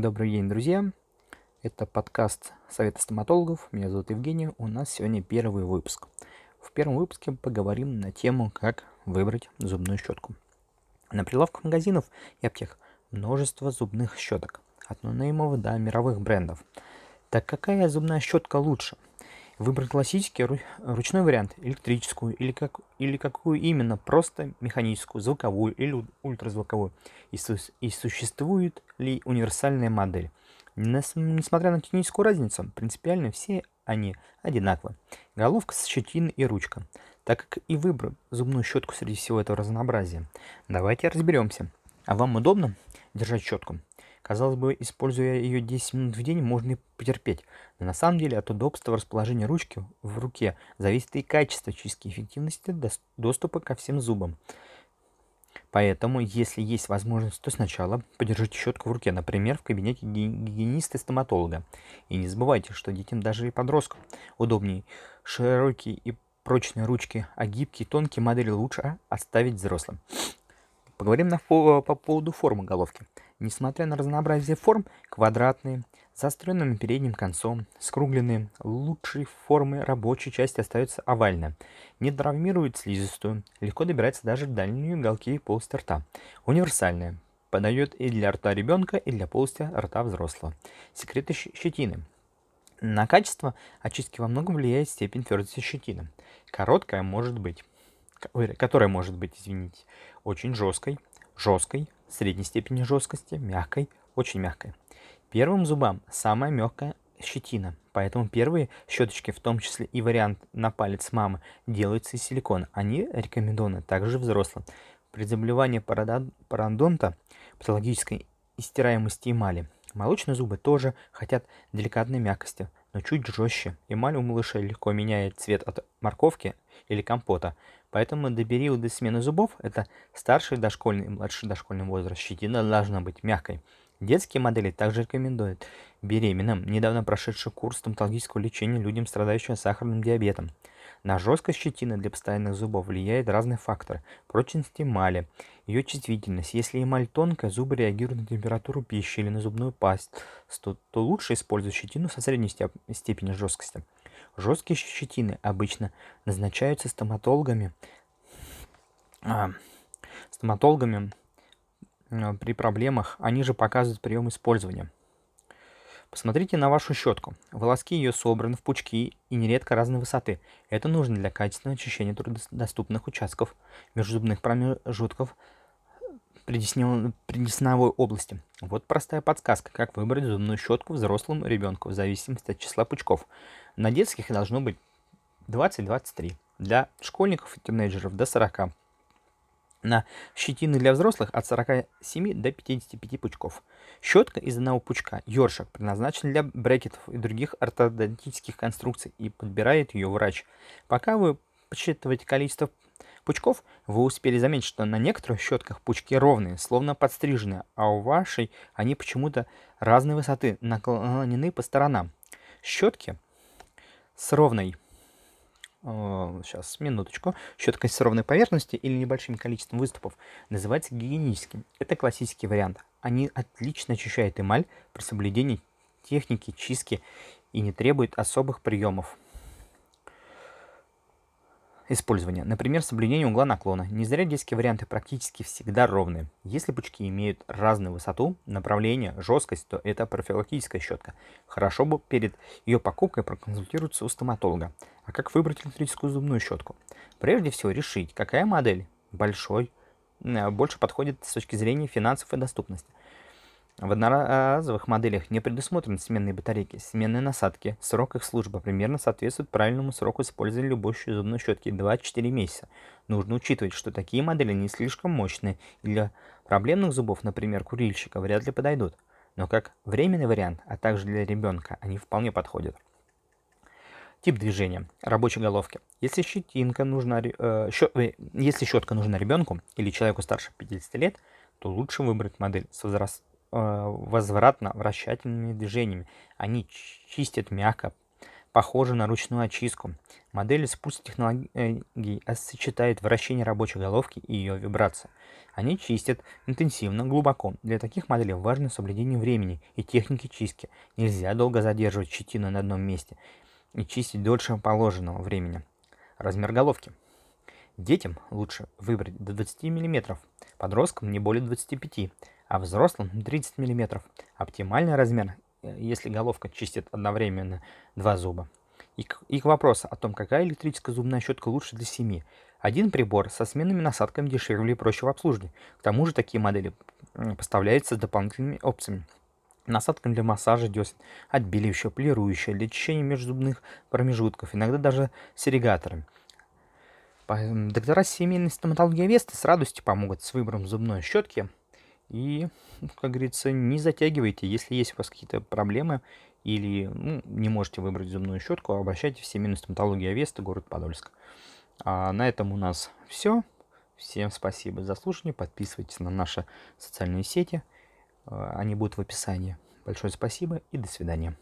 Добрый день, друзья. Это подкаст Совета стоматологов. Меня зовут Евгений. У нас сегодня первый выпуск. В первом выпуске поговорим на тему, как выбрать зубную щетку. На прилавках магазинов и аптек множество зубных щеток. От ноунеймов до мировых брендов. Так какая зубная щетка лучше? Выбрать классический ручной вариант, электрическую или, как, или какую именно, просто механическую, звуковую или ультразвуковую. И, и существует ли универсальная модель? Несмотря на техническую разницу, принципиально все они одинаковы. Головка с щетиной и ручка. Так как и выбрать зубную щетку среди всего этого разнообразия. Давайте разберемся. А вам удобно держать щетку? Казалось бы, используя ее 10 минут в день, можно и потерпеть. Но на самом деле от удобства расположения ручки в руке зависит и качество чистки эффективности доступа ко всем зубам. Поэтому, если есть возможность, то сначала подержите щетку в руке, например, в кабинете гигиениста-стоматолога. И не забывайте, что детям даже и подросткам удобнее широкие и прочные ручки, а гибкие тонкие модели лучше оставить взрослым. Поговорим на, по поводу формы головки. Несмотря на разнообразие форм, квадратные, с заостренным передним концом, скругленные, лучшей формы рабочей части остается овальная. Не травмирует слизистую, легко добирается даже в дальние уголки полости рта. Универсальная. Подойдет и для рта ребенка, и для полости рта взрослого. Секреты щетины. На качество очистки во многом влияет степень твердости щетины. Короткая может быть, которая может быть, извините, очень жесткой, жесткой, средней степени жесткости, мягкой, очень мягкой. Первым зубам самая мягкая щетина, поэтому первые щеточки, в том числе и вариант на палец мамы, делаются из силикона. Они рекомендованы также взрослым. При заболевании пародонта, патологической истираемости эмали, молочные зубы тоже хотят деликатной мягкости, но чуть жестче. Эмаль у малышей легко меняет цвет от морковки или компота, Поэтому до периода смены зубов, это старший дошкольный и младший дошкольный возраст, щетина должна быть мягкой. Детские модели также рекомендуют беременным, недавно прошедшим курс стоматологического лечения людям, страдающим сахарным диабетом. На жесткость щетины для постоянных зубов влияют разные факторы. Прочность эмали, ее чувствительность. Если эмаль тонкая, зубы реагируют на температуру пищи или на зубную пасть, то, лучше использовать щетину со средней степенью жесткости. Жесткие щетины обычно назначаются стоматологами, а, стоматологами а, при проблемах, они же показывают прием использования. Посмотрите на вашу щетку. Волоски ее собраны в пучки и нередко разной высоты. Это нужно для качественного очищения труднодоступных участков межзубных промежутков предесновой области. Вот простая подсказка, как выбрать зубную щетку взрослому ребенку в зависимости от числа пучков. На детских должно быть 20-23. Для школьников и тинейджеров до 40. На щетины для взрослых от 47 до 55 пучков. Щетка из одного пучка, ёршик, предназначена для брекетов и других ортодонтических конструкций и подбирает ее врач. Пока вы подсчитываете количество пучков, вы успели заметить, что на некоторых щетках пучки ровные, словно подстриженные, а у вашей они почему-то разной высоты, наклонены по сторонам. Щетки с ровной сейчас, минуточку, щеткой с ровной поверхностью или небольшим количеством выступов называется гигиеническим. Это классический вариант. Они отлично очищают эмаль при соблюдении техники чистки и не требуют особых приемов использования. Например, соблюдение угла наклона. Не зря детские варианты практически всегда ровные. Если пучки имеют разную высоту, направление, жесткость, то это профилактическая щетка. Хорошо бы перед ее покупкой проконсультироваться у стоматолога. А как выбрать электрическую зубную щетку? Прежде всего решить, какая модель большой э, больше подходит с точки зрения финансов и доступности. В одноразовых моделях не предусмотрены сменные батарейки. Сменные насадки. Срок их службы примерно соответствует правильному сроку использования любой зубной щетки 2-4 месяца. Нужно учитывать, что такие модели не слишком мощные и для проблемных зубов, например, курильщика, вряд ли подойдут. Но как временный вариант, а также для ребенка, они вполне подходят. Тип движения. Рабочей головки. Если щетинка нужна, э, щет, э, если щетка нужна ребенку или человеку старше 50 лет, то лучше выбрать модель с возраст, Э, возвратно-вращательными движениями. Они чистят мягко, похожа на ручную очистку. Модель использует технологии сочетает вращение рабочей головки и ее вибрации. Они чистят интенсивно, глубоко. Для таких моделей важно соблюдение времени и техники чистки. Нельзя долго задерживать щетину на одном месте и чистить дольше положенного времени. Размер головки. Детям лучше выбрать до 20 мм, подросткам не более 25 а взрослым 30 мм. Оптимальный размер, э, если головка чистит одновременно два зуба. И к, и к вопросу о том, какая электрическая зубная щетка лучше для семьи. Один прибор со сменными насадками дешевле и проще в обслуживании. К тому же такие модели поставляются с дополнительными опциями. Насадками для массажа десен, отбеливающая, полирующая, для очищения межзубных промежутков, иногда даже с ирригаторами. Доктора семейной стоматологии Весты с радостью помогут с выбором зубной щетки. И, как говорится, не затягивайте. Если есть у вас какие-то проблемы или ну, не можете выбрать зубную щетку, обращайтесь в семейную стоматологию Авеста, город Подольск. А на этом у нас все. Всем спасибо за слушание. Подписывайтесь на наши социальные сети. А, они будут в описании. Большое спасибо и до свидания.